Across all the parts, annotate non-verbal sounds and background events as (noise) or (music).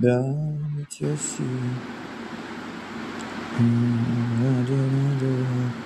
Down at your feet. Mm, da, da, da,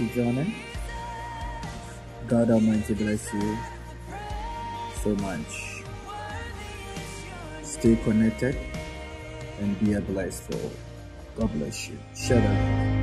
Auntie Jonah. God Almighty bless you so much. Stay connected and be a blessed soul. God bless you. Shut up.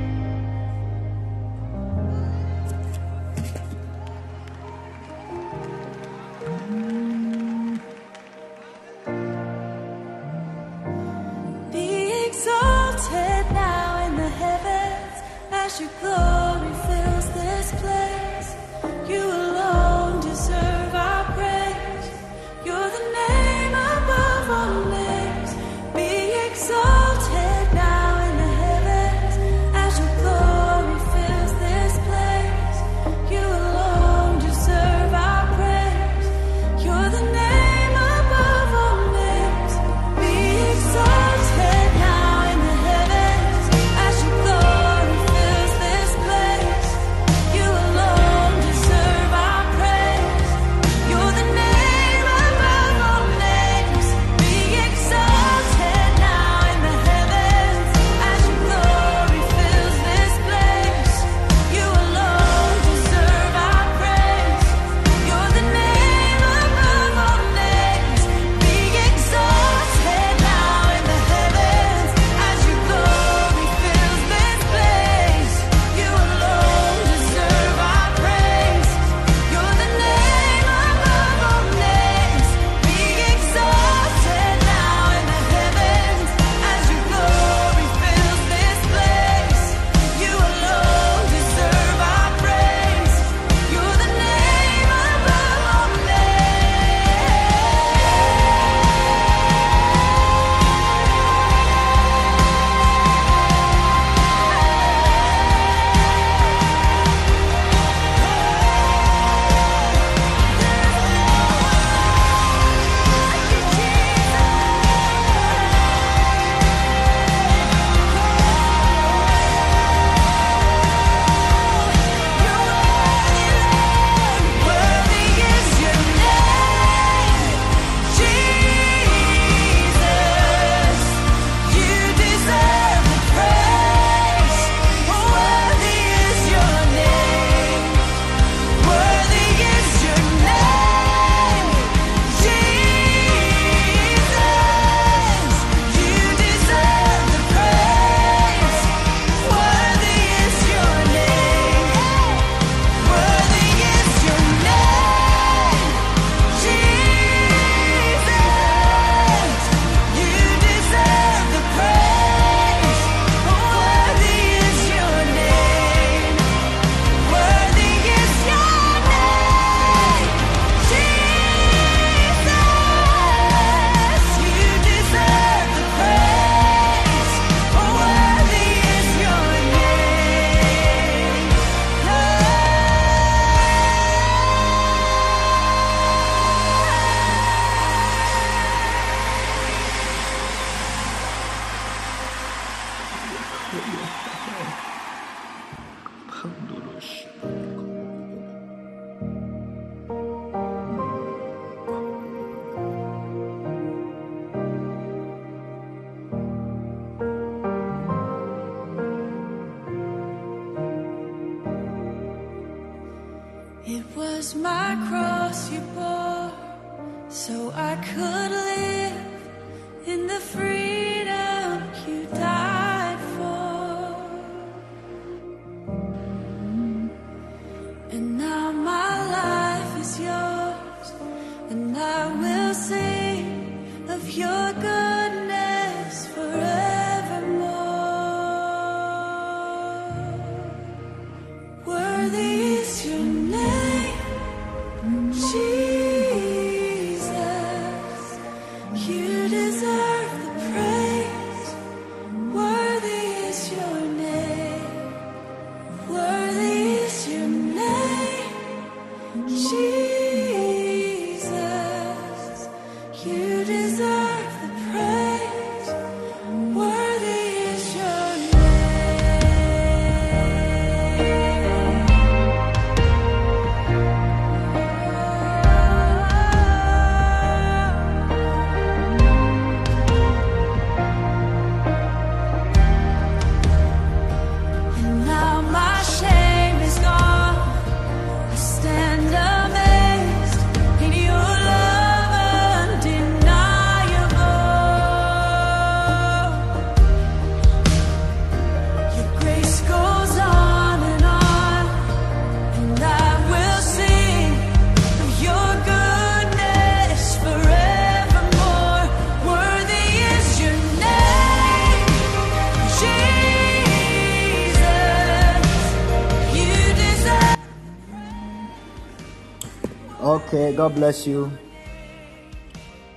God bless you.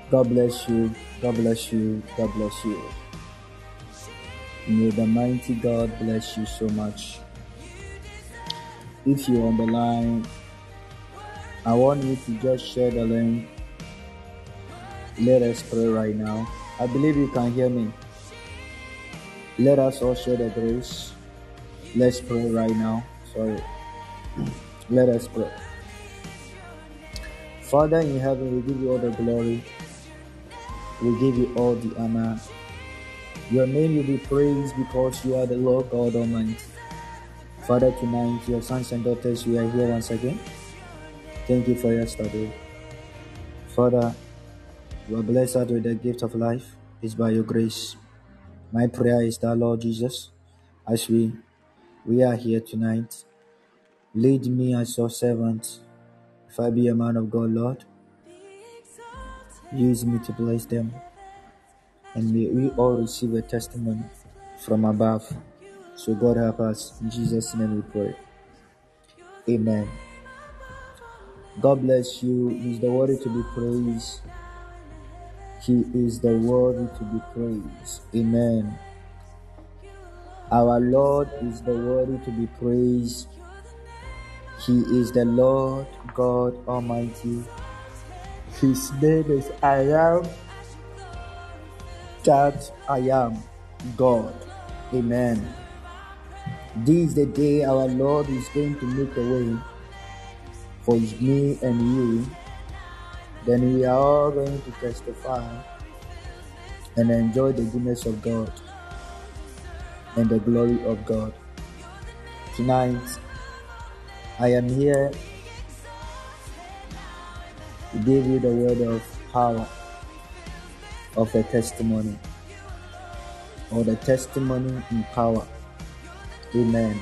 God bless you. God bless you. God bless you. May the mighty God bless you so much. If you're on the line, I want you to just share the link. Let us pray right now. I believe you can hear me. Let us all share the grace. Let's pray right now. Sorry. Let us pray. Father in heaven, we give you all the glory. We give you all the honor. Your name will be praised because you are the Lord God Almighty. Father, tonight, your sons and daughters, we are here once again. Thank you for yesterday. Father, you are blessed with the gift of life. It's by your grace. My prayer is that, Lord Jesus, as we we are here tonight, lead me as your servant. If I be a man of God, Lord, use me to bless them. And may we all receive a testimony from above. So God help us. In Jesus' name we pray. Amen. God bless you. Is the worthy to be praised. He is the worthy to be praised. Amen. Our Lord is the worthy to be praised. He is the Lord God Almighty. His name is I am that I am God. Amen. This is the day our Lord is going to make a way for me and you. Then we are all going to testify and enjoy the goodness of God and the glory of God. Tonight, I am here to give you the word of power of a testimony or the testimony in power. Amen.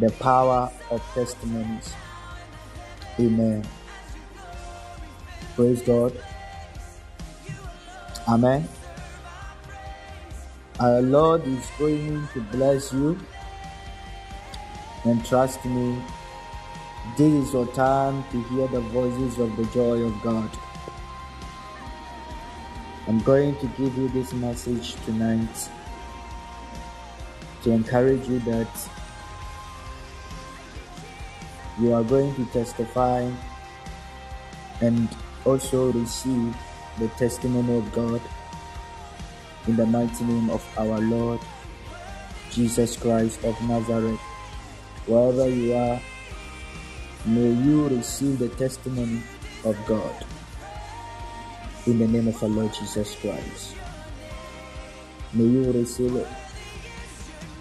The power of testimonies. Amen. Praise God. Amen. Our Lord is going to bless you. And trust me, this is your time to hear the voices of the joy of God. I'm going to give you this message tonight to encourage you that you are going to testify and also receive the testimony of God in the mighty name of our Lord Jesus Christ of Nazareth. wherever you are, may you receive the testimony of God. In the name of our Lord Jesus Christ. May you receive it.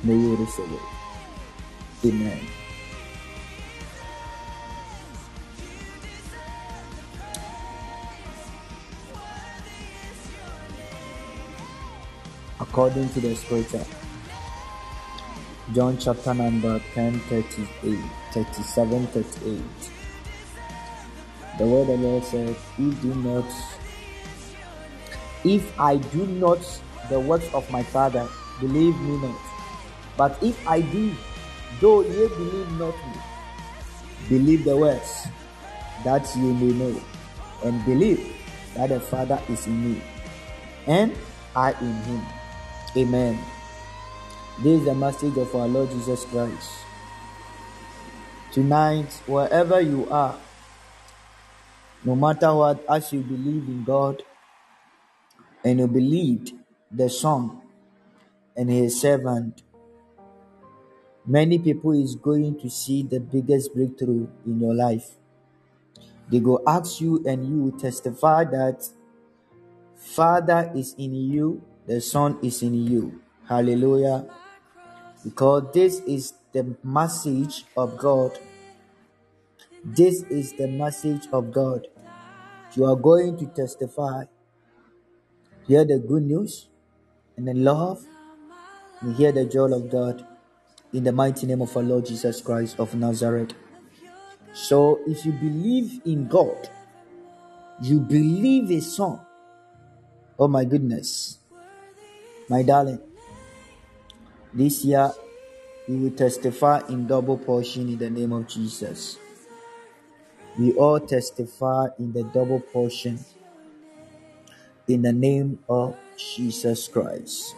May you receive it. Amen. According to the scripture, John chapter number 10, 38, 37, 38. The word of the Lord said, If do not, if I do not the works of my Father, believe me not. But if I do, though ye believe not me, believe the words that ye may know, and believe that the Father is in me, and I in him. Amen. This is the message of our Lord Jesus Christ. Tonight, wherever you are, no matter what, as you believe in God and you believed the Son and His servant, many people is going to see the biggest breakthrough in your life. They go ask you, and you will testify that Father is in you, the Son is in you. Hallelujah. Because this is the message of God. This is the message of God. You are going to testify. Hear the good news and the love and hear the joy of God in the mighty name of our Lord Jesus Christ of Nazareth. So, if you believe in God, you believe His Son. Oh my goodness, my darling, this year you will testify in double portion in the name of Jesus. We all testify in the double portion in the name of Jesus Christ.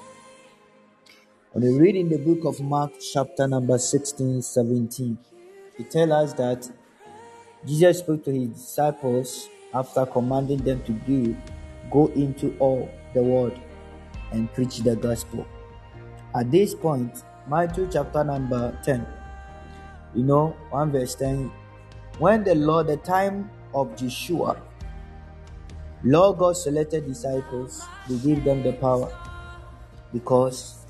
When we read in the book of Mark, chapter number 16, 17, it tells us that Jesus spoke to his disciples after commanding them to do, go into all the world and preach the gospel. At this point, Matthew chapter number 10, you know, 1 verse 10, when the Lord, the time of Joshua, Lord God selected disciples, He gave them the power because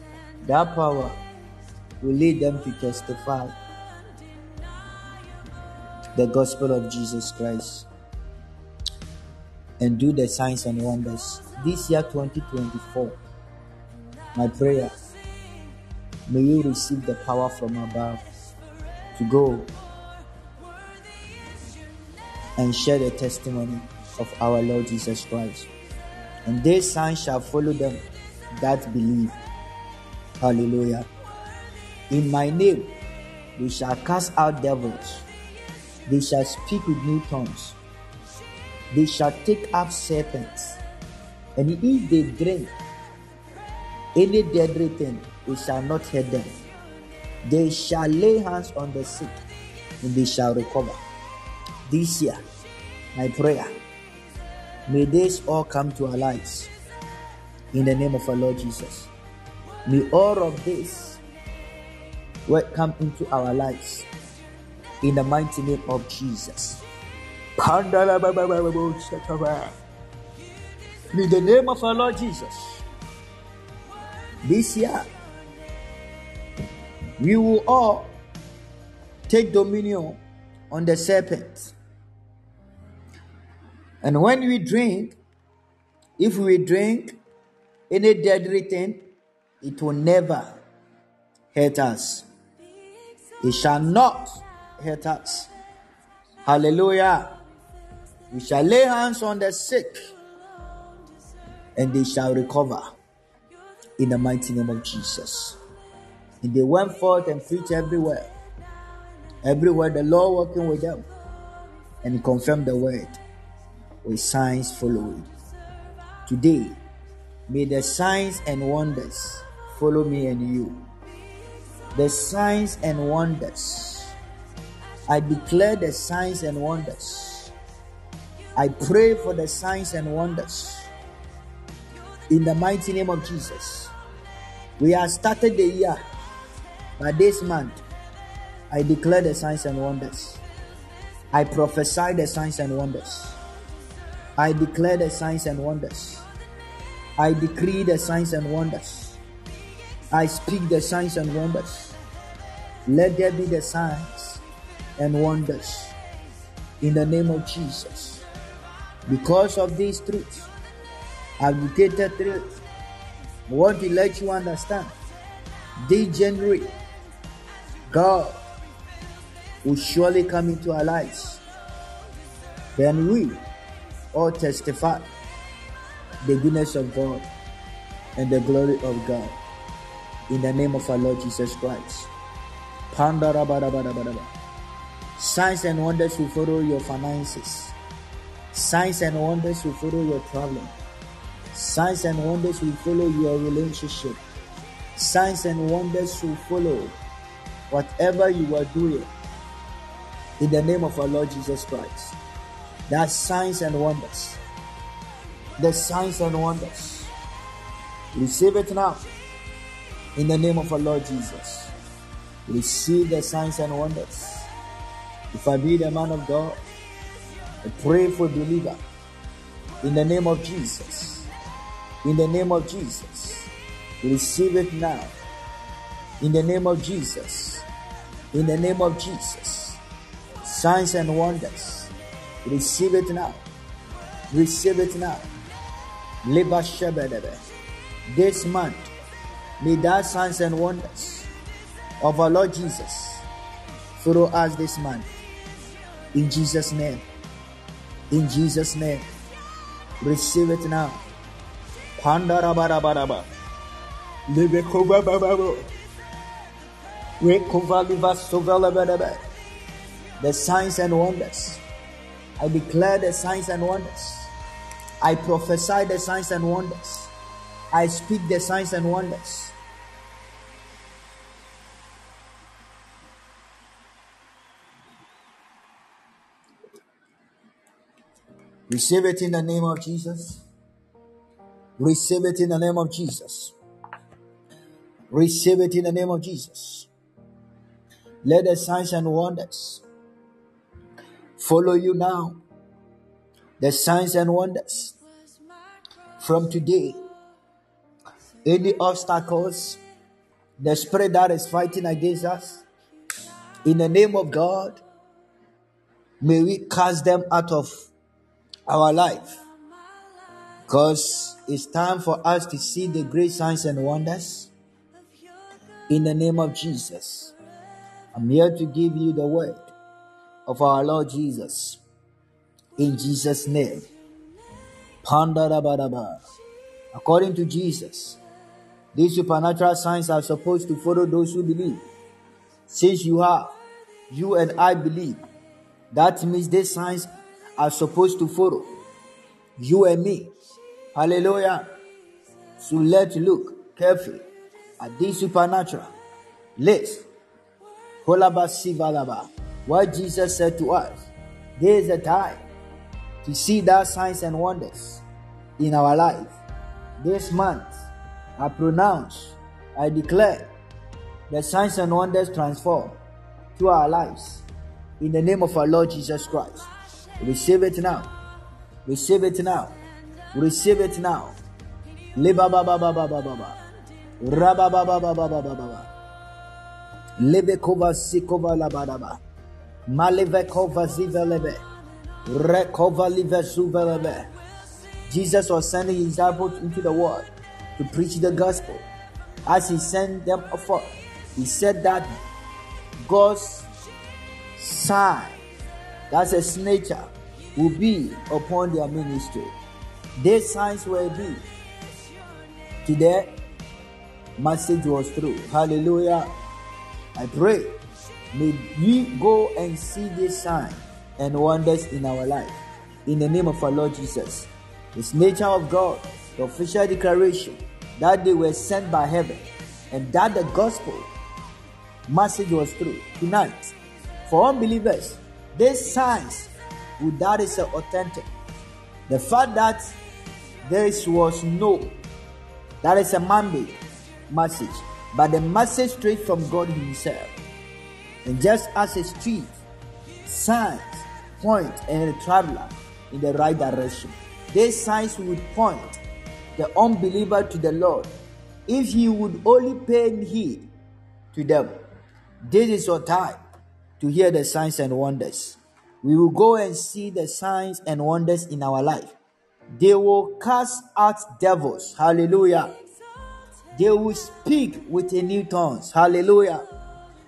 that power will lead them to testify the gospel of Jesus Christ and do the signs and wonders. This year 2024, my prayer, may you receive the power from above to go and share the testimony of our Lord Jesus Christ. And these signs shall follow them that believe. Hallelujah. In my name, they shall cast out devils. They shall speak with new tongues. They shall take up serpents. And if they drink any deadly thing, it shall not hurt them. They shall lay hands on the sick and they shall recover. This year, my prayer, may this all come to our lives in the name of our Lord Jesus. May all of this come into our lives in the mighty name of Jesus. In the name of our Lord Jesus, this year we will all take dominion on the serpent. And when we drink, if we drink any deadly thing, it will never hurt us. It shall not hurt us. Hallelujah. We shall lay hands on the sick and they shall recover in the mighty name of Jesus. And they went forth and preached everywhere. Everywhere the Lord working with them and confirmed the word with signs following. Today, may the signs and wonders follow me and you. The signs and wonders. I declare the signs and wonders. I pray for the signs and wonders. In the mighty name of Jesus. We have started the year, but this month, I declare the signs and wonders. I prophesy the signs and wonders. I declare the signs and wonders. I decree the signs and wonders. I speak the signs and wonders. Let there be the signs and wonders in the name of Jesus. Because of these truths, advocated truth, I want to let you understand January, God will surely come into our lives. Then we all testify the goodness of God and the glory of God. In the name of our Lord Jesus Christ. Signs and wonders will follow your finances. Signs and wonders will follow your traveling. Signs and wonders will follow your relationship. Signs and wonders will follow whatever you are doing. In the name of our Lord Jesus Christ. That's signs and wonders. The signs and wonders. Receive it now. In the name of our Lord Jesus. Receive the signs and wonders. If I be the man of God, I pray for believer. In the name of Jesus. In the name of Jesus. Receive it now. In the name of Jesus. In the name of Jesus. Signs and wonders. Receive it now. Receive it now. This month, may that signs and wonders of our Lord Jesus follow us this month. In Jesus' name. In Jesus' name. Receive it now. Pandarabaraba. Libekova bababo. The signs and wonders. I declare the signs and wonders. I prophesy the signs and wonders. I speak the signs and wonders. Receive it in the name of Jesus. Receive it in the name of Jesus. Receive it in the name of Jesus. Let the signs and wonders follow you now. The signs and wonders from today. Any obstacles, the spirit that is fighting against us, in the name of God, may we cast them out of our life. Because it's time for us to see the great signs and wonders in the name of Jesus. I'm here to give you the word of our Lord Jesus. In Jesus' name. According to Jesus, these supernatural signs are supposed to follow those who believe. Since you have, you and I believe, that means these signs are supposed to follow you and me. Hallelujah. So let's look carefully at this supernatural. Let's. What Jesus said to us. There is a time to see that signs and wonders in our life. This month, I pronounce, I declare the signs and wonders transform to our lives in the name of our Lord Jesus Christ. Receive it now. Receive it now. Receive it now. Liba Lebekova sikova labadaba. Malevekova zivelebe. Rekova livesuvelebe. Jesus was sending his disciples into the world to preach the gospel. As he sent them forth, he said that God's sign, that's his nature, will be upon their ministry. These signs will be. Today, message was through. Hallelujah. I pray. May we go and see this sign and wonders in our life. In the name of our Lord Jesus. It's nature of God, the official declaration that they were sent by heaven and that the gospel message was true. Tonight, for unbelievers, these signs would that is authentic. The fact that this was no, that is a mandate message, but the message straight from God Himself. And just as a street signs point and a traveler in the right direction, these signs would point the unbeliever to the Lord if he would only pay heed to them. This is your time to hear the signs and wonders. We will go and see the signs and wonders in our life. They will cast out devils. Hallelujah. They will speak with a new tongues. Hallelujah.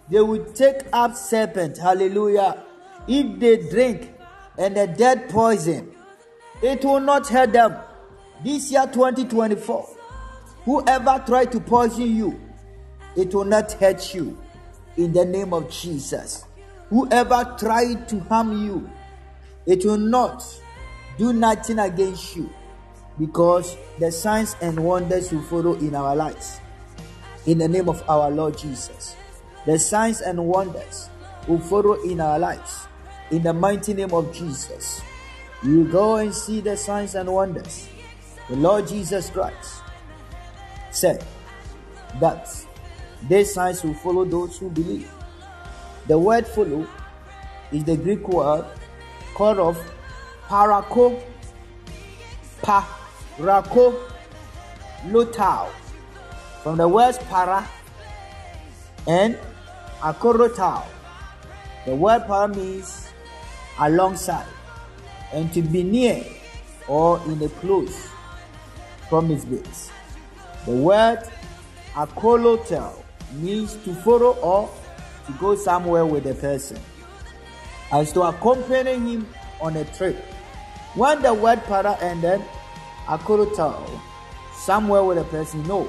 They will take up serpent. Hallelujah. If they drink and the dead poison, it will not hurt them. This year 2024, whoever tried to poison you, it will not hurt you. In the name of Jesus. Whoever tried to harm you, it will not do nothing against you because the signs and wonders will follow in our lives. In the name of our Lord Jesus, the signs and wonders will follow in our lives. In the mighty name of Jesus, you go and see the signs and wonders. The Lord Jesus Christ said that these signs will follow those who believe. The word follow is the Greek word called of parako, parako, lotao. From the words para and akorotao. The word para means alongside and to be near or in a close promise base. The word akolotel means to follow or to go somewhere with a person, as to accompany him on a trip. When the word para and then akolotel, somewhere with a person, no,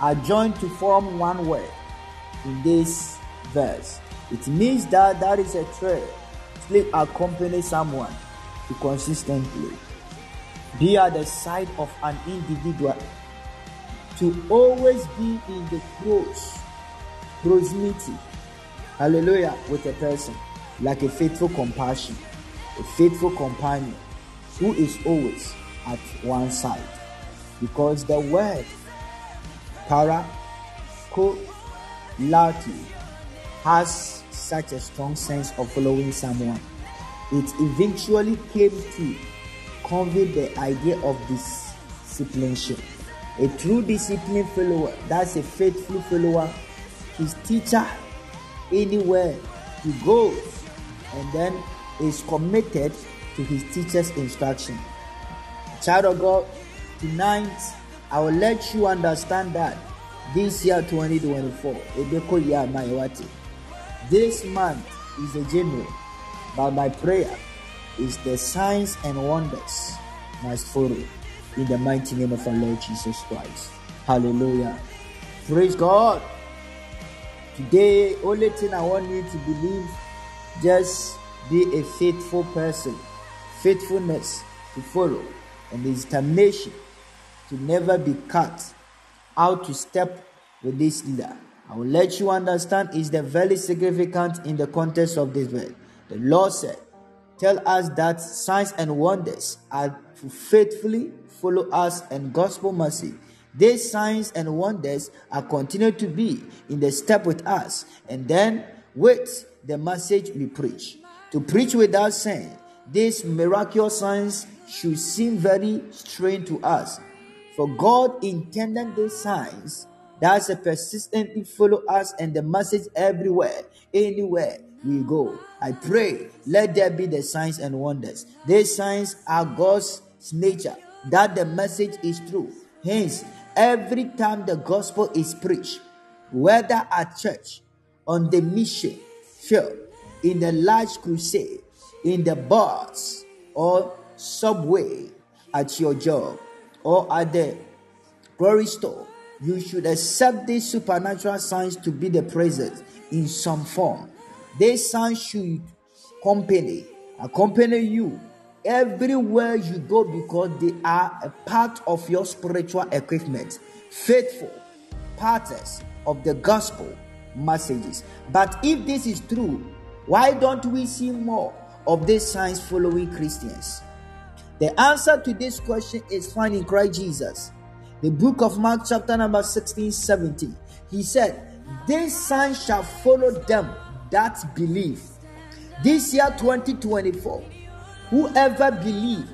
are joined to form one word in this verse. It means that that is a trip. Sleep accompany someone to consistently be at the side of an individual to always be in the close proximity hallelujah with a person like a faithful compassion a faithful companion who is always at one side. Because the word para lati has such a strong sense of following someone. It eventually came to convey the idea of discipleship a true disciplined follower that's a faithful follower his teacher anywhere he goes and then is committed to his teacher's instruction. Child of God, tonight I will let you understand that this year 2024, Ebeko year Mayawati, this month is a January, but my prayer is the signs and wonders must follow in the mighty name of our Lord Jesus Christ. Hallelujah. Praise God. Today, only thing I want you to believe, just be a faithful person. Faithfulness to follow and his determination to never be cut out to step with this leader. I will let you understand is the very significant in the context of this verse. The Lord said, Tell us that signs and wonders are to faithfully follow us and gospel mercy these signs and wonders are continued to be in the step with us, and then with the message we preach. To preach without saying, these miraculous signs should seem very strange to us. For God intended these signs that a persistently follow us and the message everywhere, anywhere we go. I pray, let there be the signs and wonders. These signs are God's nature, that the message is true. Hence, every time the gospel is preached, whether at church, on the mission field, in the large crusade, in the bars, or subway, at your job, or at the grocery store, you should accept these supernatural signs to be the presence in some form. These signs should accompany, accompany you everywhere you go because they are a part of your spiritual equipment. Faithful partners of the gospel messages. But if this is true, why don't we see more of these signs following Christians? The answer to this question is found in Christ Jesus. The book of Mark, chapter number 16 17. He said, This sign shall follow them that believe. This year 2024, whoever believe,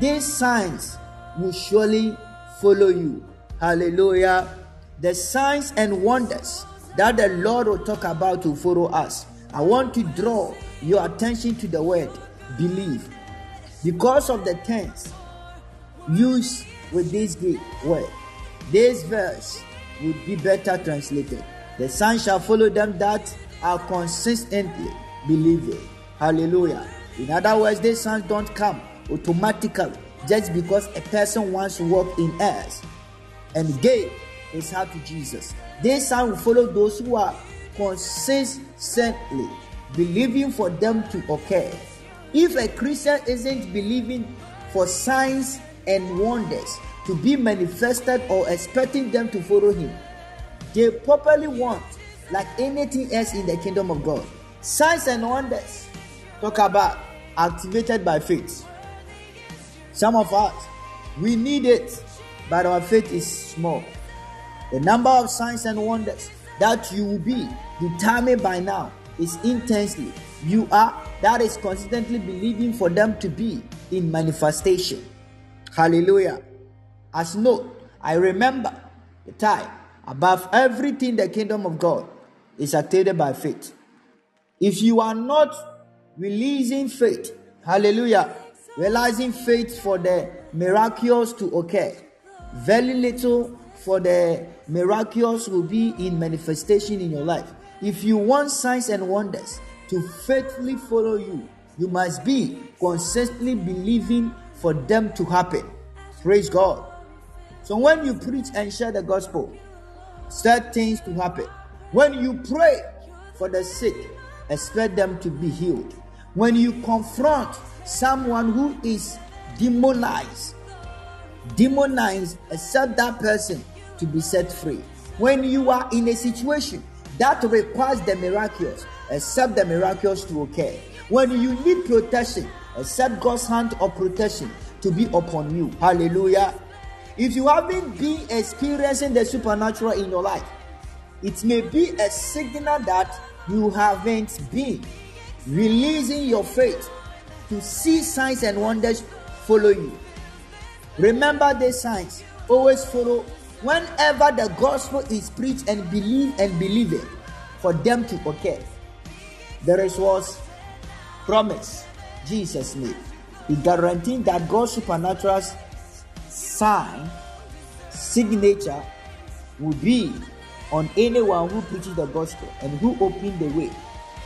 these signs will surely follow you. Hallelujah. The signs and wonders that the Lord will talk about to follow us. I want to draw your attention to the word believe because of the tense used with this Greek word. This verse would be better translated. The signs shall follow them that are consistently believing. Hallelujah. In other words, these signs don't come automatically just because a person wants to walk in us and gave his heart to Jesus. This sign will follow those who are consistently believing for them to occur. If a Christian isn't believing for signs and wonders to be manifested or expecting them to follow him, they properly want, like anything else in the kingdom of God, signs and wonders. Talk about activated by faith. Some of us, we need it, but our faith is small. The number of signs and wonders that you will be determined by now is intensely. You are that is consistently believing for them to be in manifestation. Hallelujah. As note, I remember the time above everything the kingdom of God is attained by faith. If you are not releasing faith, hallelujah, realizing faith for the miraculous to occur, very little for the miraculous will be in manifestation in your life. If you want signs and wonders to faithfully follow you, you must be consistently believing for them to happen. Praise God. So when you preach and share the gospel, start things to happen. When you pray for the sick, expect them to be healed. When you confront someone who is demonized, demonize, accept that person to be set free. When you are in a situation that requires the miraculous, accept the miraculous to occur. When you need protection, accept God's hand of protection to be upon you. Hallelujah. If you haven't been experiencing the supernatural in your life, it may be a signal that you haven't been releasing your faith to see signs and wonders follow you. Remember the signs always follow whenever the gospel is preached and believed and believed for them to occur. There is was promise Jesus made. He guaranteed that God's supernatural sign signature will be on anyone who preaches the gospel and who opened the way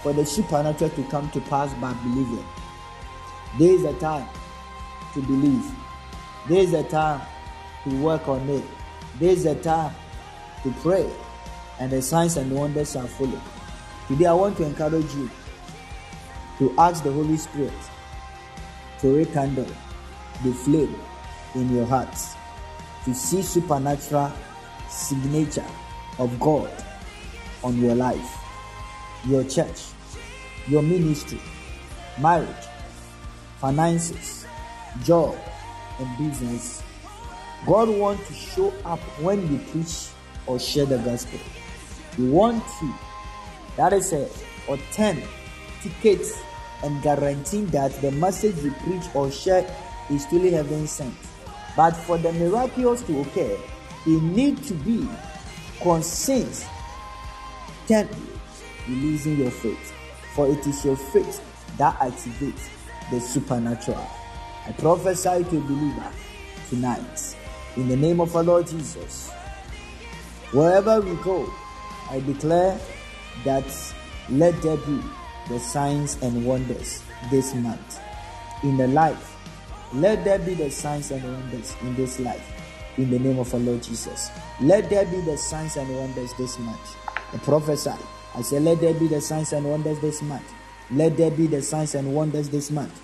for the supernatural to come to pass by believing. There is a time to believe. There is a time to work on it. There is a time to pray, and the signs and wonders are follow. Today, I want to encourage you to ask the Holy Spirit to rekindle the flame in your hearts to see supernatural signature of God on your life, your church, your ministry, marriage, finances, job, and business. God wants to show up when you preach or share the gospel. You want to. That is a authenticate and guaranteeing that the message you preach or share is truly heaven sent. But for the miracles to occur, it need to be consistently releasing your faith. For it is your faith that activates the supernatural. I prophesy to a believer tonight in the name of our Lord Jesus. Wherever we go, I declare that let there be the signs and wonders this month in the life. Let there be the signs and wonders in this life in the name of our Lord Jesus. Let there be the signs and wonders this month. I prophesy. I say, let there be the signs and wonders this month. Let there be the signs and wonders this month.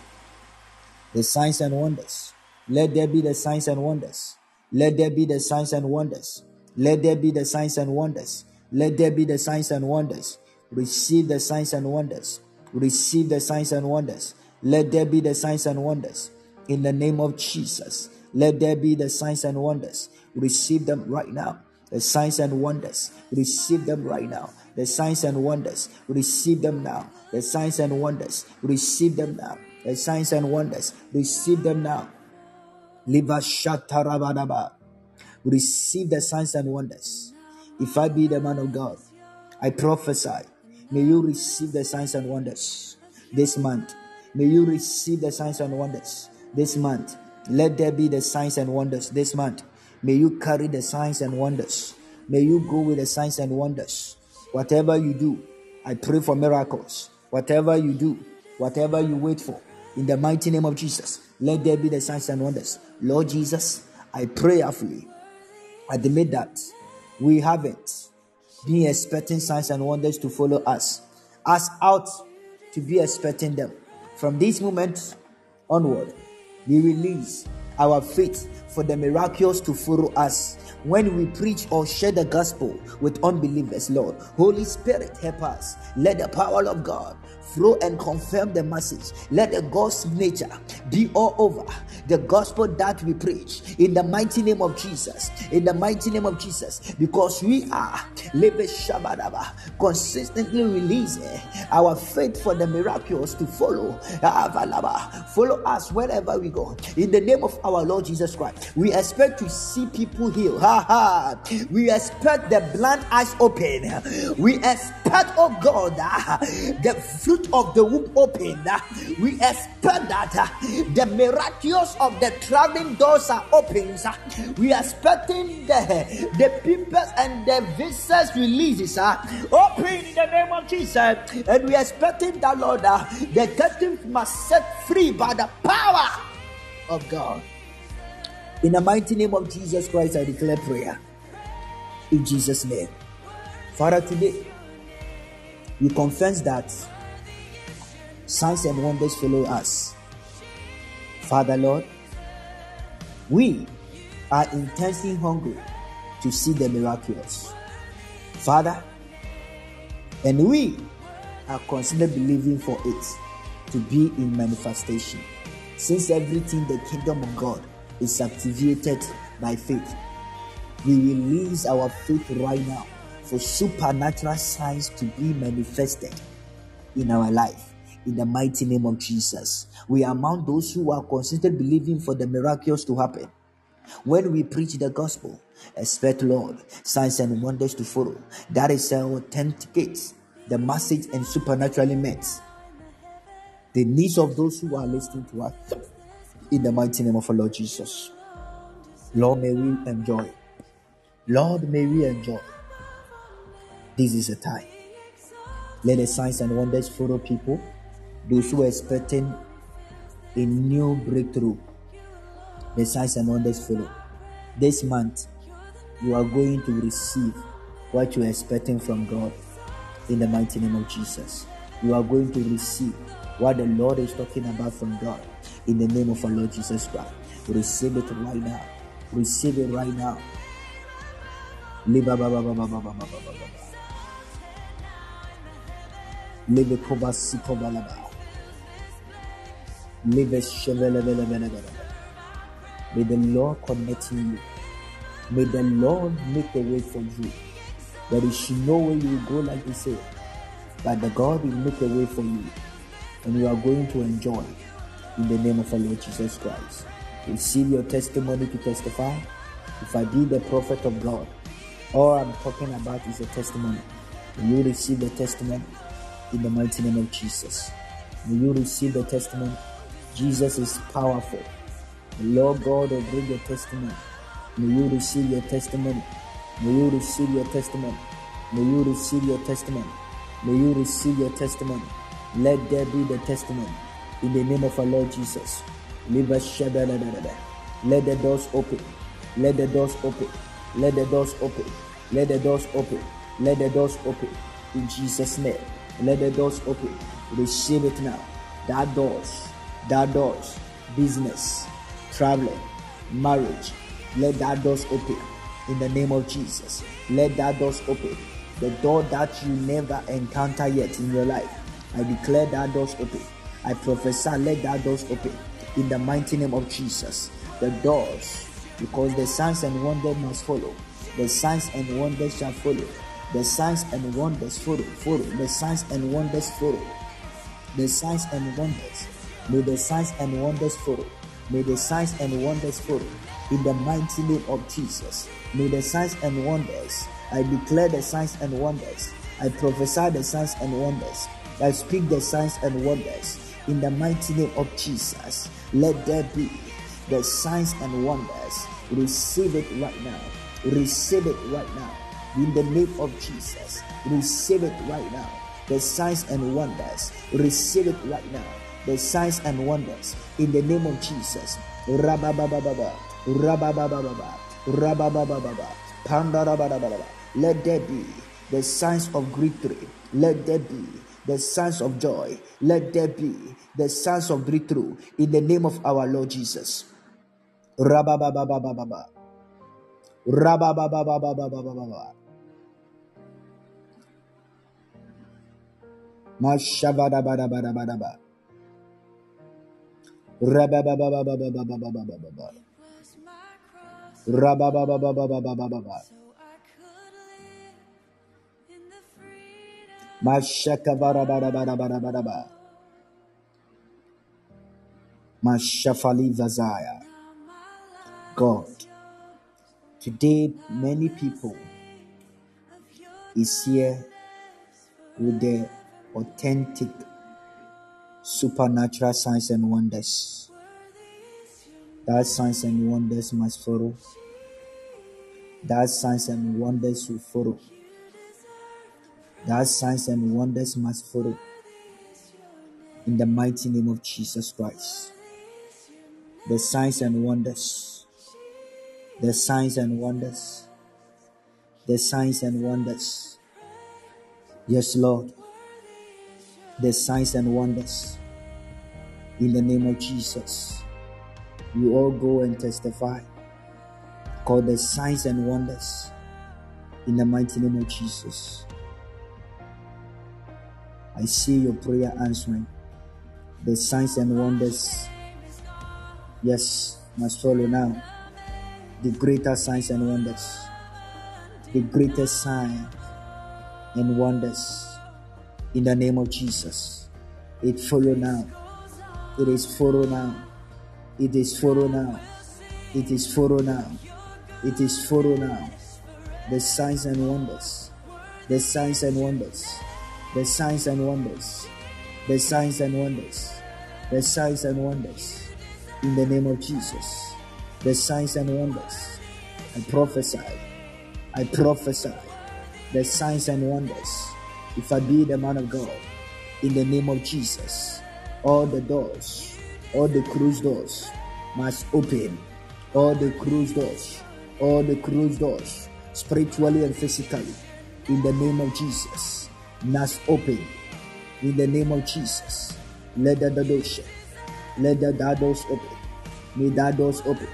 The signs and wonders. Let there be the signs and wonders. Let there be the signs and wonders. Let there be the signs and wonders. Let there be the signs and wonders. Receive the signs and wonders. Receive the signs and wonders. Let there be the signs and wonders. In the name of Jesus. Let there be the signs and wonders. Receive them right now. The signs and wonders. Receive them right now. The signs and wonders, receive them now. The signs and wonders, receive them now. The signs and wonders, receive them now. Liva shatarabadaba. Receive the signs and wonders. If I be the man of God, I prophesy. May you receive the signs and wonders this month. May you receive the signs and wonders this month. Let there be the signs and wonders this month. May you carry the signs and wonders. May you go with the signs and wonders. Whatever you do, I pray for miracles. Whatever you do, whatever you wait for, in the mighty name of Jesus, let there be the signs and wonders. Lord Jesus, I pray prayerfully admit that we haven't been expecting signs and wonders to follow us, us out to be expecting them. From this moment onward, we release our faith for the miracles to follow us when we preach or share the gospel with unbelievers, Lord. Holy Spirit, help us. Let the power of God flow and confirm the message. Let the God's nature be all over the gospel that we preach in the mighty name of Jesus. In the mighty name of Jesus, because we are consistently releasing our faith for the miracles to follow. Follow us wherever we go. In the name of our Lord Jesus Christ, we expect to see people healed. Ha ha. We expect the blind eyes open. We expect, oh God, the fruit of the womb opened, uh, We expect that uh, the miraculous of the traveling doors are opened. Uh, we are expecting the, the peoples and the visas releases open in the name of Jesus. And we are expecting that, Lord, the captives must set free by the power of God. In the mighty name of Jesus Christ, I declare prayer. In Jesus' name. Father, today we confess that signs and wonders follow us. Father, Lord, we are intensely hungry to see the miraculous. Father, and we are considered believing for it to be in manifestation. Since everything the kingdom of God is activated by faith, we release our faith right now for supernatural signs to be manifested in our life in the mighty name of Jesus. We are among those who are considered believing for the miracles to happen. When we preach the gospel, expect Lord, signs and wonders to follow. That is authenticates the message and supernaturally met the needs of those who are listening to us in the mighty name of our Lord Jesus. Lord, may we enjoy. Lord, may we enjoy. This is a time. Let the signs and wonders follow people those who are expecting a new breakthrough, the signs and wonders follow. This month, you are going to receive what you are expecting from God in the mighty name of Jesus. You are going to receive what the Lord is talking about from God in the name of our Lord Jesus Christ. Receive it right now. Receive it right now. Live May the Lord connect you. May the Lord make a way for you. There is no way you will go like they say, but the God will make a way for you, and you are going to enjoy in the name of our Lord Jesus Christ. Receive your testimony to testify. If I be the prophet of God, all I'm talking about is a testimony. May you receive the testimony in the mighty name of Jesus. May you receive the testimony Jesus is powerful. The Lord God will bring your testimony. May you receive your testimony. May you receive your testimony. May you receive your testimony. May you receive your testimony. Let there be the testimony. In the name of our Lord Jesus. Let the doors open. Let the doors open. Let the doors open. Let the doors open. Let the doors open. In Jesus' name. Let the doors open. Receive it now. That doors that doors, business, traveling, marriage, let that doors open in the name of Jesus. Let that doors open. The door that you never encounter yet in your life. I declare that doors open. I prophesy, let that doors open in the mighty name of Jesus. The doors, because the signs and wonders must follow. The signs and wonders shall follow. The signs and wonders follow, follow. The signs and wonders follow. The signs and wonders. May the signs and wonders follow. May the signs and wonders follow. In the mighty name of Jesus. May the signs and wonders. I declare the signs and wonders. I prophesy the signs and wonders. I speak the signs and wonders. In the mighty name of Jesus. Let there be the signs and wonders. Receive it right now. Receive it right now. In the name of Jesus. Receive it right now. The signs and wonders. Receive it right now. The signs and wonders. In the name of Jesus. Rababababa. Rababababa. Rababababa. Pandarabababa. Let there be the signs of victory. Let there be the signs of joy. Let there be the signs of breakthrough in the name of our Lord Jesus. Rabababababa. Rabababababababa. Mashavadabadabadabadaba. The freedom Mashakavarabadabadabadabadaba. Mashafali Vazaya. God, today many people is here with the authentic supernatural signs and wonders. That signs and wonders must follow. That signs and wonders will follow. That signs and wonders must follow. In the mighty name of Jesus Christ. The signs and wonders. The signs and wonders. The signs and wonders. Yes, Lord. The signs and wonders. In the name of Jesus. You all go and testify. Call the signs and wonders. In the mighty name of Jesus. I see your prayer answering. The signs and wonders. Yes, must follow now. The greater signs and wonders. The greatest sign and wonders. In the name of Jesus. It follow now. It is follow now. It is follow now. It is follow now. It is follow now. The signs and wonders. The signs and wonders. The signs and wonders. The signs and wonders. The signs and wonders. In the name of Jesus. The signs and wonders. I prophesy. I prophesy. The signs and wonders. If I be the man of God. In the name of Jesus. All the doors. All the cruise doors must open. All the cruise doors. All the cruise doors. Spiritually and physically. In the name of Jesus. Must open. In the name of Jesus. Let the doors. Let the doors open. May that doors open.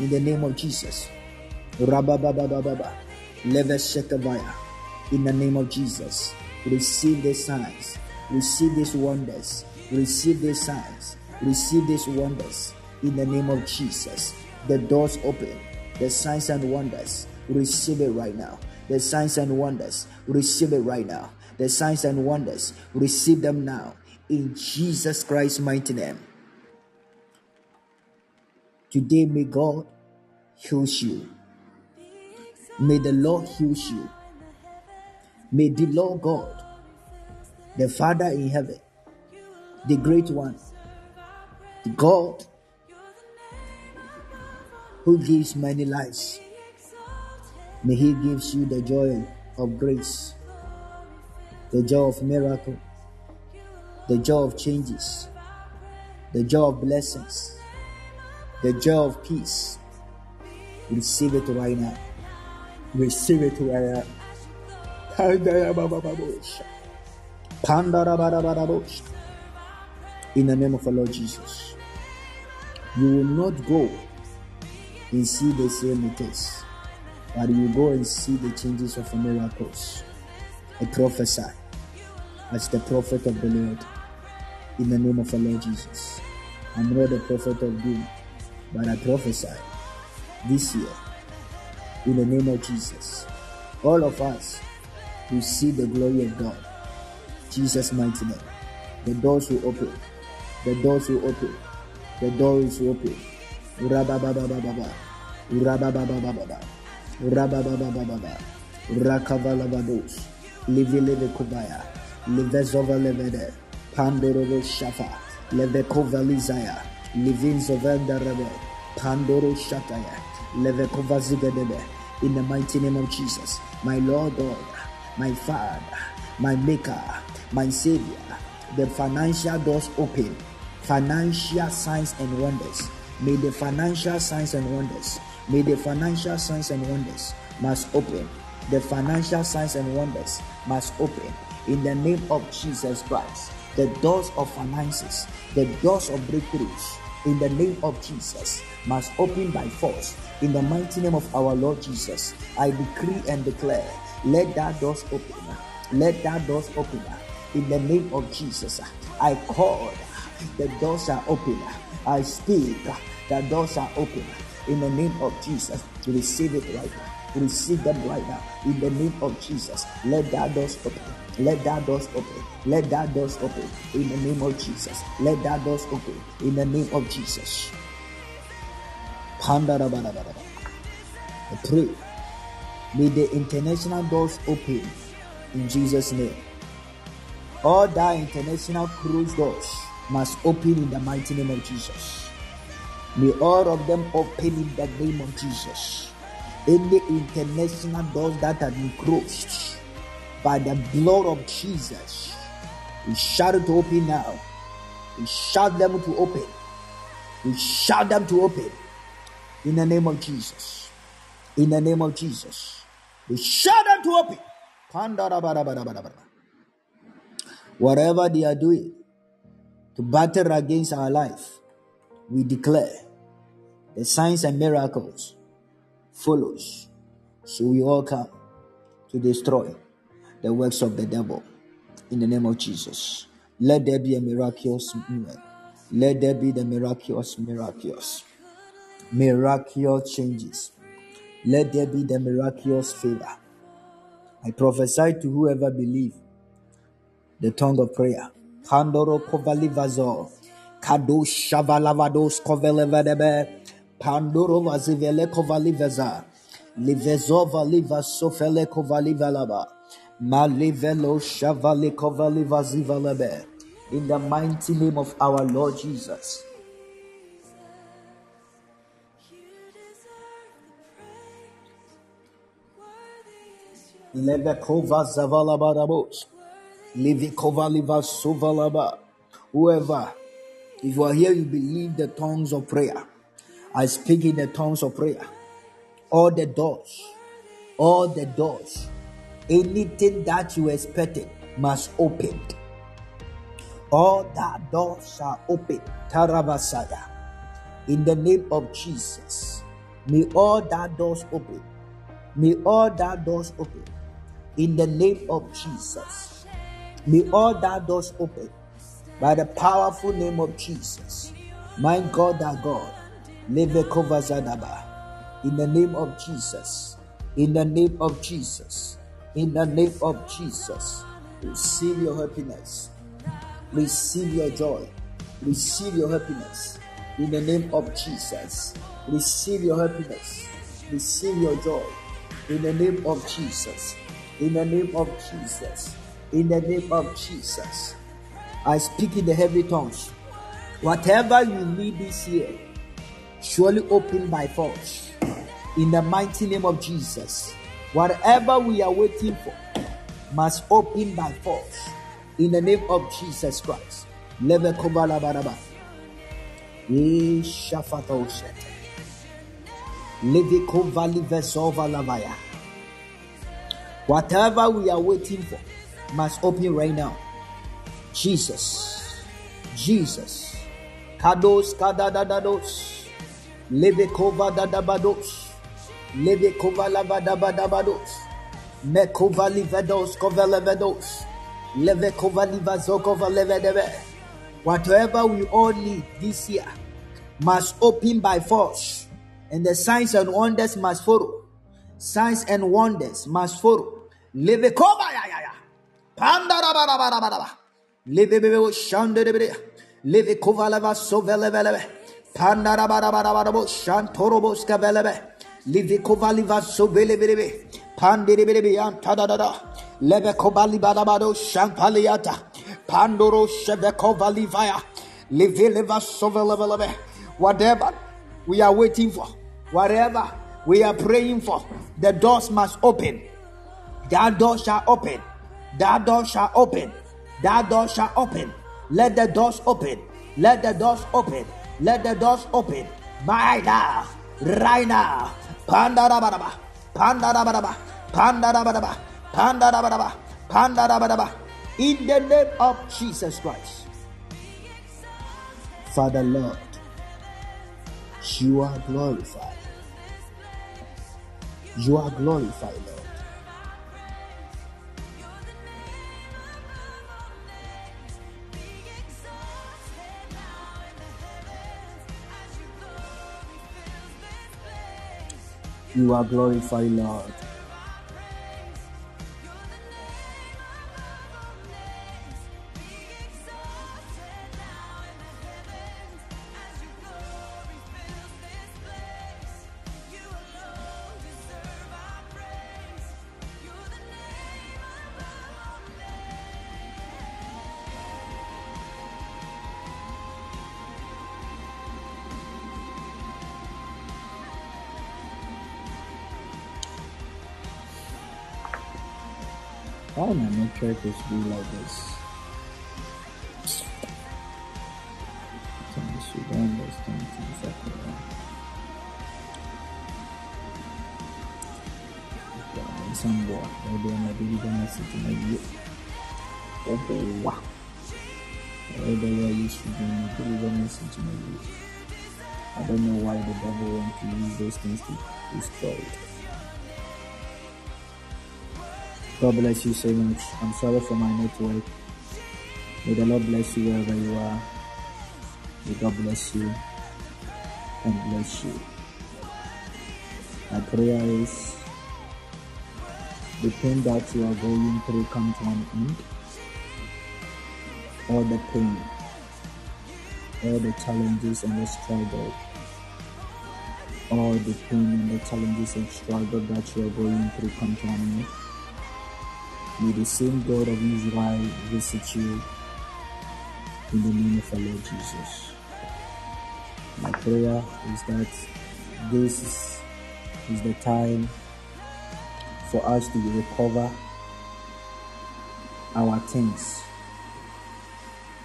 In the name of Jesus. Rabababababa. Leveshekavaya. In the name of Jesus. Receive the signs. Receive these wonders. Receive these signs. Receive these wonders. In the name of Jesus. The doors open. The signs and wonders. Receive it right now. The signs and wonders. Receive it right now. The signs and wonders. Receive them now. In Jesus Christ's mighty name. Today, may God heal you. May the Lord heal you. May the Lord God, the Father in heaven, the great one, the God who gives many lives, may He gives you the joy of grace, the joy of miracle, the joy of changes, the joy of blessings, the joy of peace. Receive it right now. Receive it right now. In the name of the Lord Jesus, you will not go and see the same methods, but you will go and see the changes of miracles. I prophesy as the prophet of the Lord in the name of the Lord Jesus. I'm not a prophet of doom, but I prophesy this year in the name of Jesus. All of us will see the glory of God. Jesus' mighty name. The doors will open. The doors will open. The doors will open. Urabababababa. Urabababababa. Urabababababa. Rakavalavados. Livi leve kubaya. Livezova levede. Pandorovo shafa. Levekova lizaya. Livin zovenda rebe. Pandoro shataya. Levekova zigedebe. In the mighty name of Jesus. My Lord God. My Father. My Maker. My Savior. The financial doors open. Financial signs and wonders. May the financial signs and wonders. May the financial signs and wonders must open. The financial signs and wonders must open in the name of Jesus Christ. The doors of finances, the doors of breakthroughs, in the name of Jesus, must open by force. In the mighty name of our Lord Jesus, I decree and declare, let that doors open. Let that doors open. In the name of Jesus, I call the doors are open. I speak the doors are open. In the name of Jesus, receive it right now receive them right now in the name of Jesus. Let that doors open. Let that doors open. Let that doors open in the name of Jesus. Let that doors open in the name of Jesus. Pray. May the international doors open in Jesus' name. All that international closed doors must open in the mighty name of Jesus. May all of them open in the name of Jesus. Any international doors that have been closed by the blood of Jesus, we shout to open now. We shout them to open. We shout them to open. In the name of Jesus. In the name of Jesus. We shout them to open. Whatever they are doing to battle against our life, we declare the signs and miracles follows. So we all come to destroy the works of the devil in the name of Jesus. Let there be a miraculous movement. Let there be the miraculous, miraculous, miraculous changes. Let there be the miraculous favor. I prophesy to whoever believe the tongue of prayer. Kandoro kovalivazo. Kadosh shavalavados kovelevadebe. Pandoro vazivele kovaliveza. Livezova liva sofele kovalivalaba. Malivelo shavali kovalivazivalebe. In the mighty name of our Lord Jesus. Levekova zavalabarabos. Livikova liva suvalaba. Whoever, if you are here, you believe the tongues of prayer. I speak in the tongues of prayer. All the doors, all the doors, anything that you expected must open. All that doors shall open. Tarabasaya. In the name of Jesus. May all that doors open. May all that doors open. In the name of Jesus. May all that doors open. By the powerful name of Jesus. My God, our God. Levekova Zadaba. In the name of Jesus. In the name of Jesus. In the name of Jesus. Receive your happiness. Receive your joy. Receive your happiness. In the name of Jesus. Receive your happiness. Receive your joy. In the name of Jesus. In the name of Jesus. In the name of Jesus. I speak in the heavy tongues. Whatever you need this year, surely open by force. In the mighty name of Jesus. Whatever we are waiting for must open by force. In the name of Jesus Christ. Leve kovala baraba. Ye shafata osete. Leve kovali vesova lavaya. Whatever we are waiting for must open right now. Jesus. Jesus. Kados kadadadados. Leve kova dadabados. Leve kova lavadabadabados. Mekova livedos kovelevedos. Leve kova livazokova levedebe. Whatever we all need this year must open by force. And the signs and wonders must follow. Signs and wonders must follow. Leve koba ya ya ya. Panda da ba da ba da ba da ba. Leve bebe o shande de bede. Leve kova leva so vele vele be. Panda da ba da ba da ba da bo shantoro bo ska vele be. Leve kova liva so vele vele be. Pande de bede be yan ta da da da. Leve kova liba da ba do shampaliata. Pandoro sheve kova livaya. Leve leva so vele vele be. Whatever we are waiting for, whatever we are praying for, the doors must open. That door shall open. That door shall open. That door shall open. Let the doors open. Let the doors open. Let the doors open. Right now. Right now. Pandarabaraba. Pandarabaraba. Pandarabaraba. Pandarabaraba. Pandarabaraba. In the name of Jesus Christ. Father Lord, you are glorified. You are glorified, Lord. You are glorified, Lord. That. Yeah, some boy, maybe I'm a baby gonna sit in a year. Oh, boy, wow. Whatever you used to do, maybe gonna sit in a year. I don't know why the devil wants to use those things to destroy it. God bless you so much. I'm sorry for my network. May the Lord bless you wherever you are. May God bless you and bless you. My prayer is the pain that you are going through come to an end. All the pain, all the challenges and the struggle, all the pain and the challenges and struggle that you are going through come to an end. May the same God of Israel visit you in the name of our Lord Jesus. My prayer is that this is, is the time for us to recover our things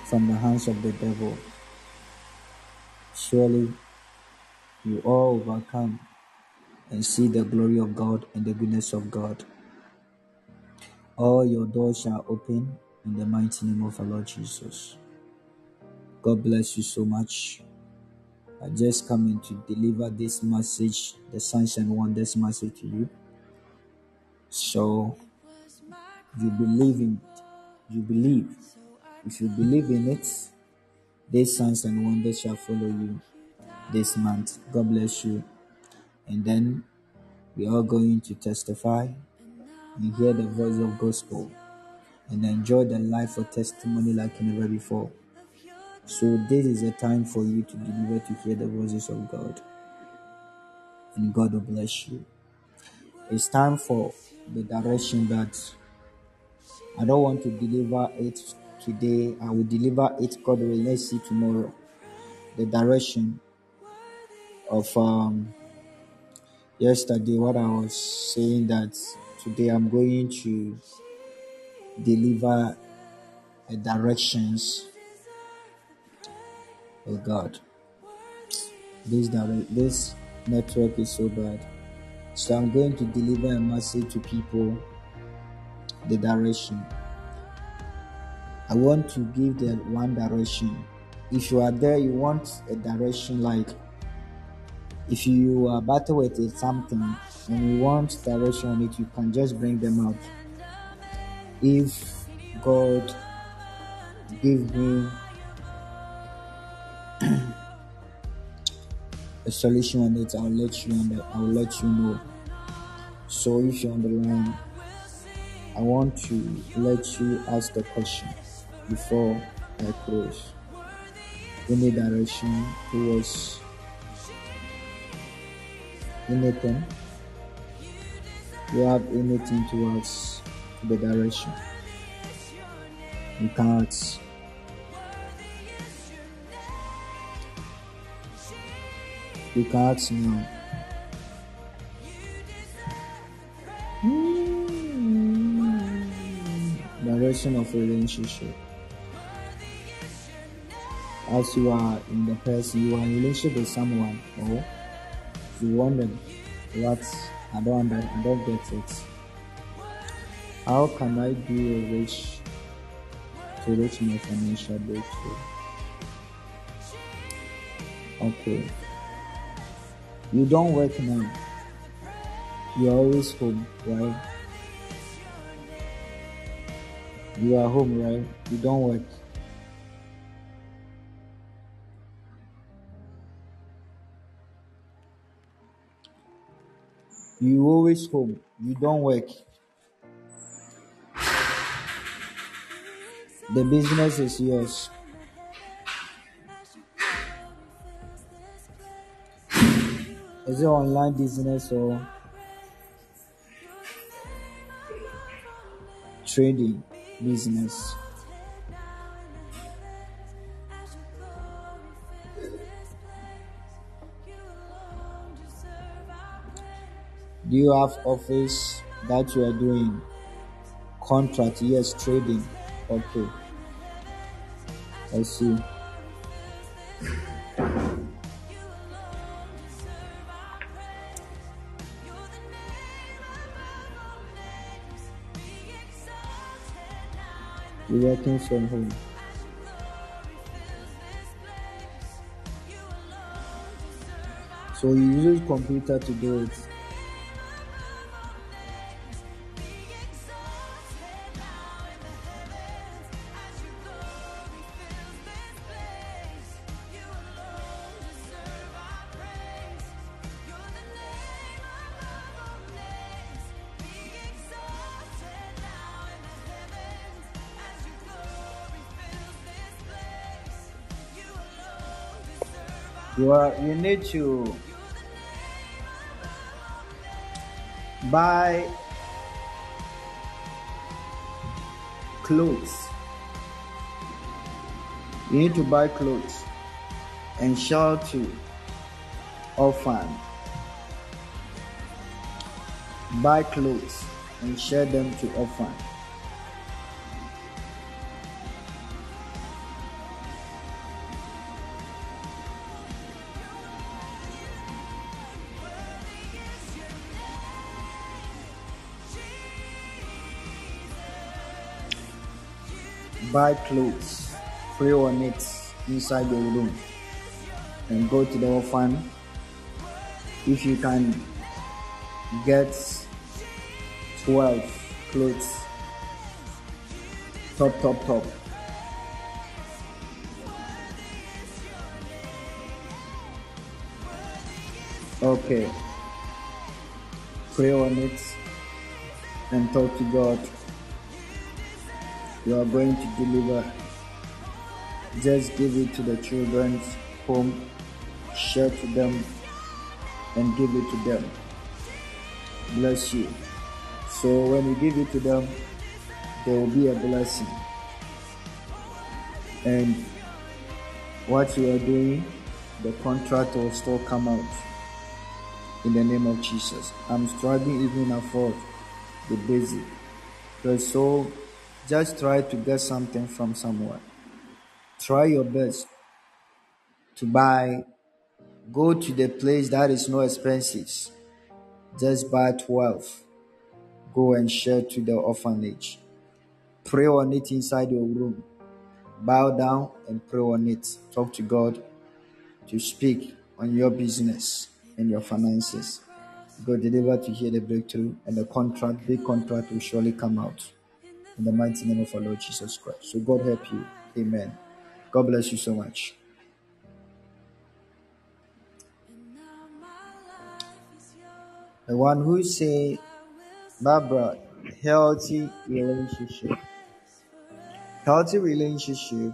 from the hands of the devil. Surely you all overcome and see the glory of God and the goodness of God. All your doors shall open in the mighty name of our Lord Jesus. God bless you so much. I just come in to deliver this message, the signs and wonders message to you. So you believe in it. You believe. If you believe in it, these signs and wonders shall follow you this month. God bless you. And then we are going to testify and hear the voice of gospel and enjoy the life of testimony like never before. So this is a time for you to deliver to hear the voices of God. And God will bless you. It's time for the direction that I don't want to deliver it today. I will deliver it God will tomorrow. The direction of um yesterday what I was saying that today I'm going to deliver a directions of God. This this network is so bad. So I'm going to deliver a message to people the direction. I want to give the one direction. If you are there, you want a direction like if you are battle with it, something and you want direction on it, you can just bring them out. If God give me (clears throat) a solution on it, I'll let you. I'll let you know. So if you're on the line, I want to let you ask the question before I close. Any direction towards anything? You have anything towards the direction? You can't. You can't now. Hmm. Direction of relationship. As you are in the person, you are in relationship with someone, or you wonder what I don't I don't get it. How can I be a wish to reach my financial breakthrough? Okay. You don't work now. You're always home, right? You are home, right? You don't work. You always home. You don't work. The business is yours. Is it online business or trading business? Do you have office that you are doing contract? Yes, trading. Okay. I see. You're working from home. So you use computer to do it. You need to buy clothes. You need to buy clothes and share to orphan. Buy clothes and share them to orphan. Buy clothes, pray on it inside your room, and go to the orphan. If you can get 12 clothes, top, top, top. Okay. Pray on it and talk to God you are going to deliver. Just give it to the children's home, share to them, and give it to them. Bless you. So when you give it to them, there will be a blessing. And what you are doing, the contract will still come out in the name of Jesus. I'm struggling even afford the basic. Because so just try to get something from somewhere. Try your best to buy. Go to the place that is no expenses. Just buy 12. Go and share to the orphanage. Pray on it inside your room. Bow down and pray on it. Talk to God to speak on your business and your finances. God deliver to hear the breakthrough and the contract, big contract will surely come out in the mighty name of our Lord Jesus Christ. So God help you. Amen. God bless you so much. The one who say, Barbara, healthy relationship. Healthy relationship,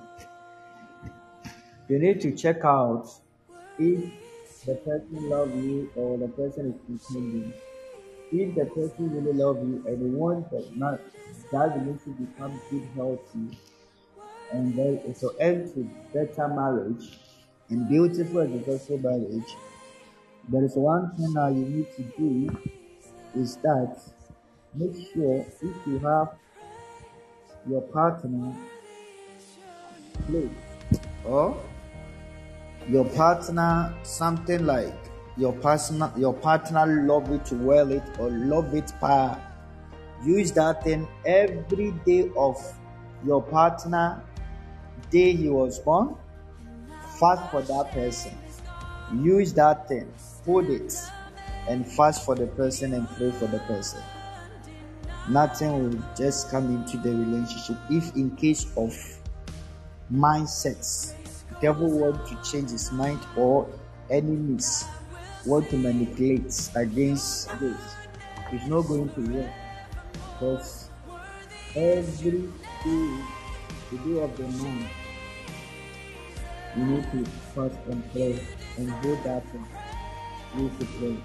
you need to check out if the person love you or the person is pretending. If the person really love you and you want that not that relationship become good healthy and then so end to better marriage and beautiful and successful marriage, there is one thing that you need to do is that make sure if you have your partner play or your partner something like your partner your partner love it well it or love it power use that thing every day of your partner day he was born fast for that person. Use that thing hold it and fast for the person and pray for the person. Nothing will just come into the relationship if in case of mindsets. Devil want to change his mind or enemies want to manipulate against this it's not going to work. Because every day the day of the month you need to fast and pray and hold that thing need to pray.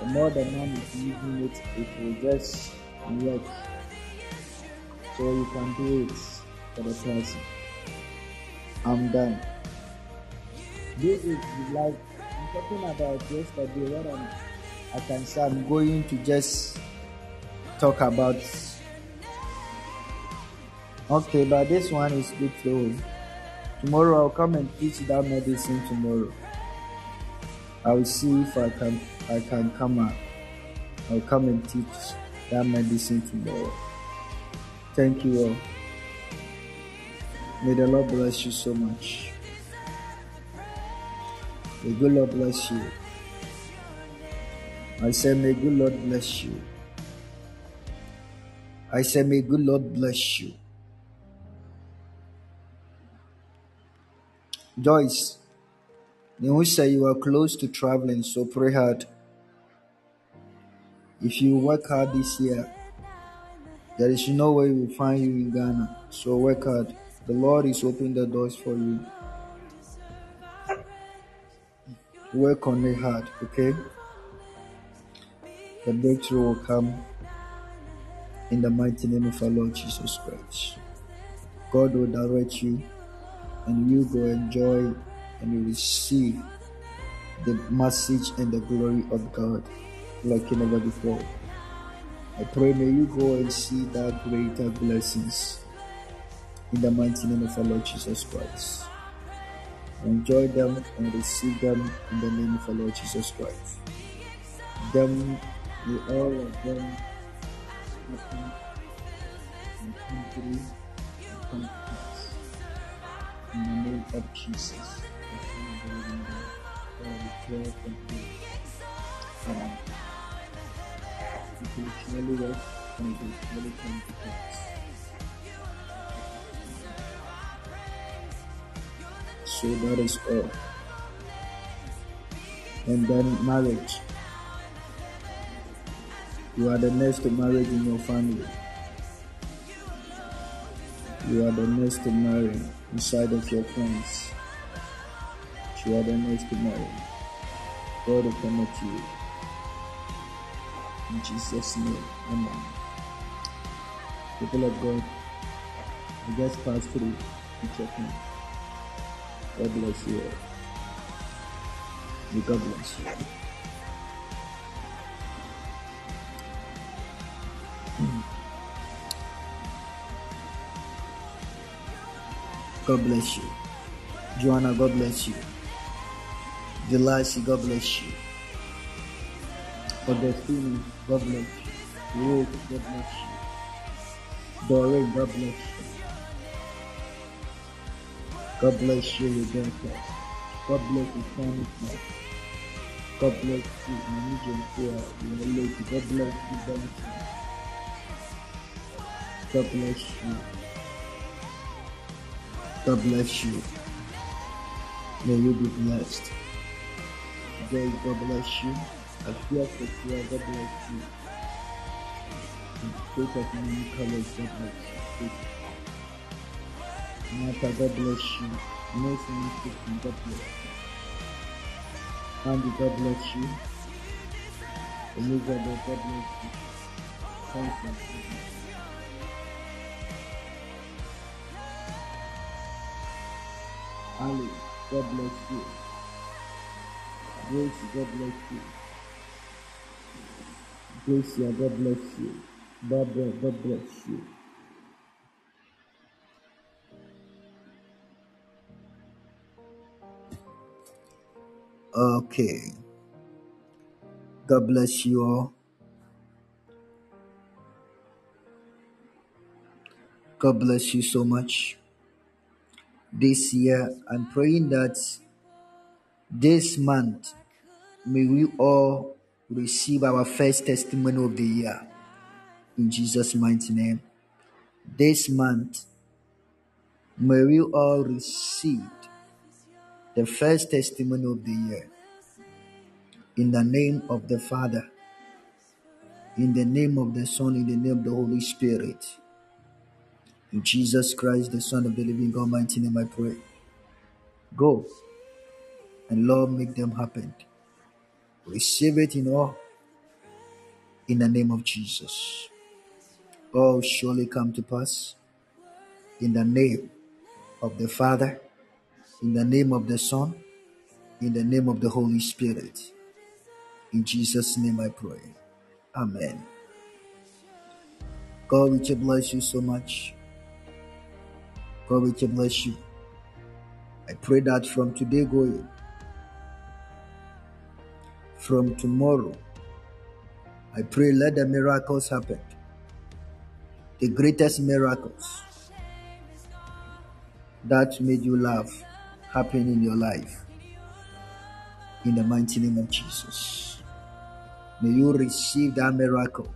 The more the man is using it it will just work. So you can do it for the person. I'm done. This is like i'm talking about yesterday what i'm i can say i'm going to just talk about okay but this one is good too tomorrow i'll come and teach that medicine tomorrow. I'll see if i can i can come out. I'll come and teach that medicine tomorrow. Thank you all. May the lord bless you so much may good lord bless you i say may good lord bless you i say may good lord bless you joyce you say you are close to traveling so pray hard if you work hard this year, there is no way we will find you in Ghana. So work hard. The Lord is opening the doors for you. Work on it hard, okay? The breakthrough will come in the mighty name of our Lord Jesus Christ. God will direct you and you go enjoy and you receive the message and the glory of God like never before. I pray may you go and see that greater blessings in the mighty name of our Lord Jesus Christ. Enjoy them and receive them in the name of our Lord Jesus Christ. Them, may all of them and and. In the name of Jesus. Amen will surely work and will surely come. So that is all. And then marriage. You are the next to marriage in your family. You are the next to marry inside of your friends. You are the next to marry. God will connect you. In Jesus' name, Amen. People of God, I just passed through to check in. God bless you. May God bless you. Hmm. God bless you. Joanna, God bless you. Delasi, God bless you. Augustine, God bless you. Rose, God bless you. Doreen, God bless you. God bless you, Rebecca. God bless you. God bless you, Norwegian prayer. Your lady. God bless you, Benson. God bless you. God bless you. May you be blessed. Today, God bless you. I fear for fear. God bless you. you. Coat of many colors, God bless you. Martha, God bless you. Nelson, God bless you. Andy, God bless you. Elizabeth, God bless you. Bless you. Ali, God bless you. Grace, God bless you. Gracia, God bless you. Barbara, God bless you. Okay. God bless you all. God bless you so much. This year, I'm praying that this month, may we all receive our first testimony of the year. In Jesus' mighty name. This month, may we all receive the first testimony of the year. In the name of the Father, in the name of the Son, in the name of the Holy Spirit. In Jesus Christ, the Son of the living God, mighty name, I pray. Go and Lord, make them happen. Receive it in all. In the name of Jesus. All surely come to pass. In the name of the Father, in the name of the Son, in the name of the Holy Spirit. In Jesus' name I pray. Amen. God will bless you so much. God will bless you. I pray that from today going, from tomorrow, I pray let the miracles happen. The greatest miracles that made you laugh happen in your life. In the mighty name of Jesus. May you receive that miracle.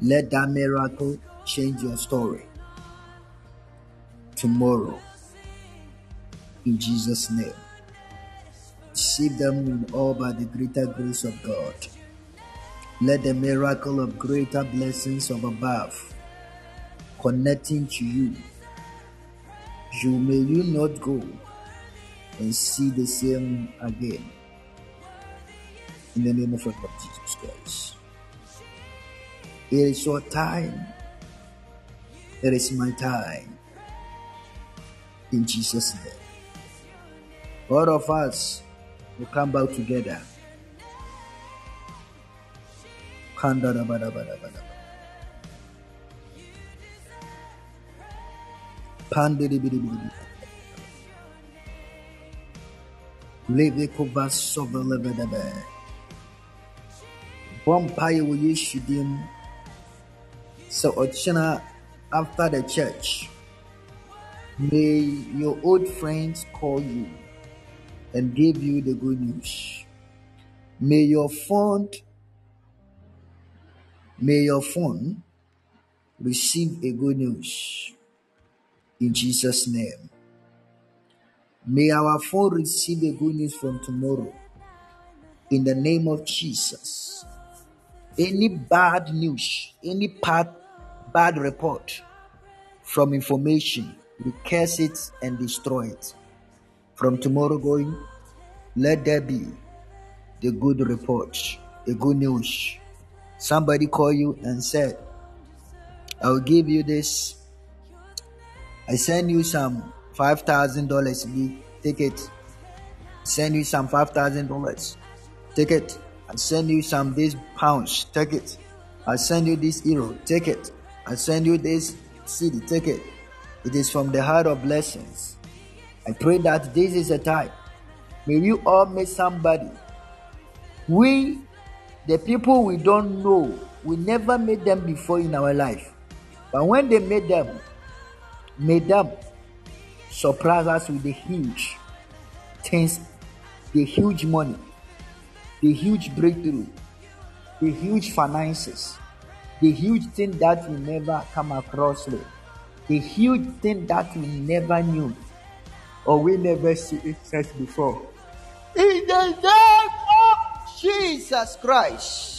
Let that miracle change your story tomorrow. In Jesus' name. Receive them in all by the greater grace of God. Let the miracle of greater blessings of above connecting to you. You may you not go and see the same again. In the name of our Lord Jesus Christ. It is your time. It is my time. In Jesus' name. All of us will come back together. Kandadabadabadabada. Pandidibidibidi. Levekova sovelebedebe. Bompaye wo Yesu dim. So ɔkyena after the church, may your old friends call you and give you the good news. May your phone, may your phone receive a good news in Jesus' name. May our phone receive the good news from tomorrow in the name of Jesus. Any bad news, any bad, bad report from information, we curse it and destroy it. From tomorrow going, let there be the good report, the good news. Somebody call you and said, I'll give you this. I send you some five thousand dollars. Take it. Send you some five thousand dollars. Take it. I send you some these pounds. Take it. I send you this euro. Take it. I send you this cedi. Take it. It is from the heart of blessings. I pray that this is a time. May you all meet somebody. We, the people we don't know, we never met them before in our life. But when they met them, may them surprise us with the huge things, the huge money, the huge breakthrough, the huge finances, the huge thing that we never come across with, the huge thing that we never knew or we never see it such before. In the name of Jesus Christ.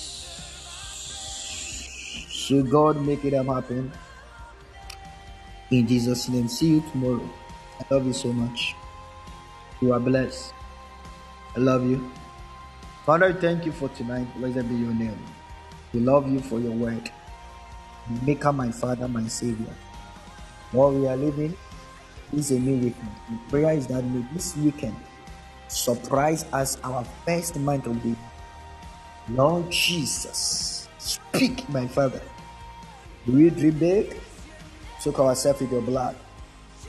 So God make it happen. In Jesus' name. See you tomorrow. I love you so much. You are blessed. I love you. Father, thank you for tonight. Blessed be your name. We love you for your word. Make Maker, my Father, my Savior. While we are living, is a new weekend. The prayer is that may this weekend surprise us our first month of the Lord Jesus. Speak, my Father. Do we dream big? Soak ourselves with your blood.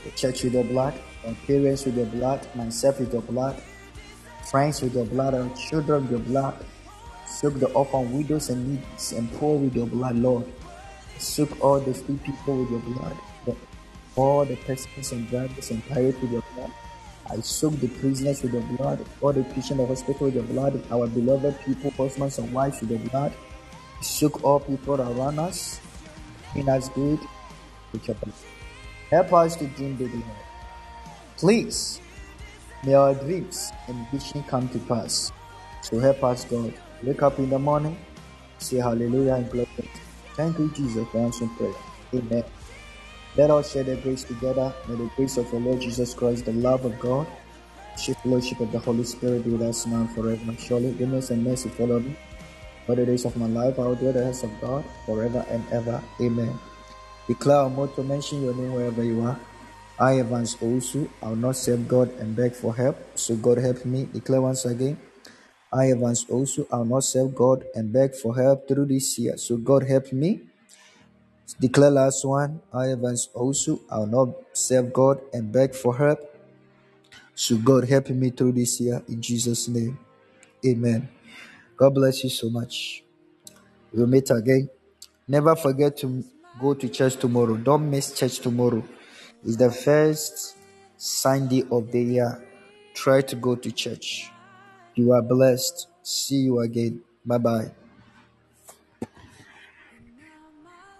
The church with your blood. Our parents with your blood. Myself with your blood. Friends with your blood. Our children with your blood. Soak the orphan widows and needs and poor with your blood, Lord. Soak all the free people with your blood. All the persons and drivers and pirates with your blood. I soak the prisoners with your blood, all the patients in hospital with your blood, our beloved people, husbands and wives with your blood. Soak all people around us, in us good. Help us to dream big. Please, may our dreams and vision come to pass. So help us, God. Wake up in the morning, say hallelujah and glory. Thank you, Jesus, for answering prayer. Amen. Let us share the grace together. May the grace of our Lord Jesus Christ, the love of God, the fellowship of the Holy Spirit be with us now and forever. Surely goodness and mercy follow me. For the days of my life, I will do the house of God forever and ever. Amen. Declare a motto, mention your name wherever you are. I, Evans also, I will not serve God and beg for help. So God help me. Declare once again. I, Evans also, I will not serve God and beg for help through this year. So God help me. Declare last one. I, Evans also, I will not serve God and beg for help. So God help me through this year in Jesus' name. Amen. God bless you so much. We'll meet again. Never forget to go to church tomorrow. Don't miss church tomorrow. It's the first Sunday of the year. Try to go to church. You are blessed. See you again. Bye bye.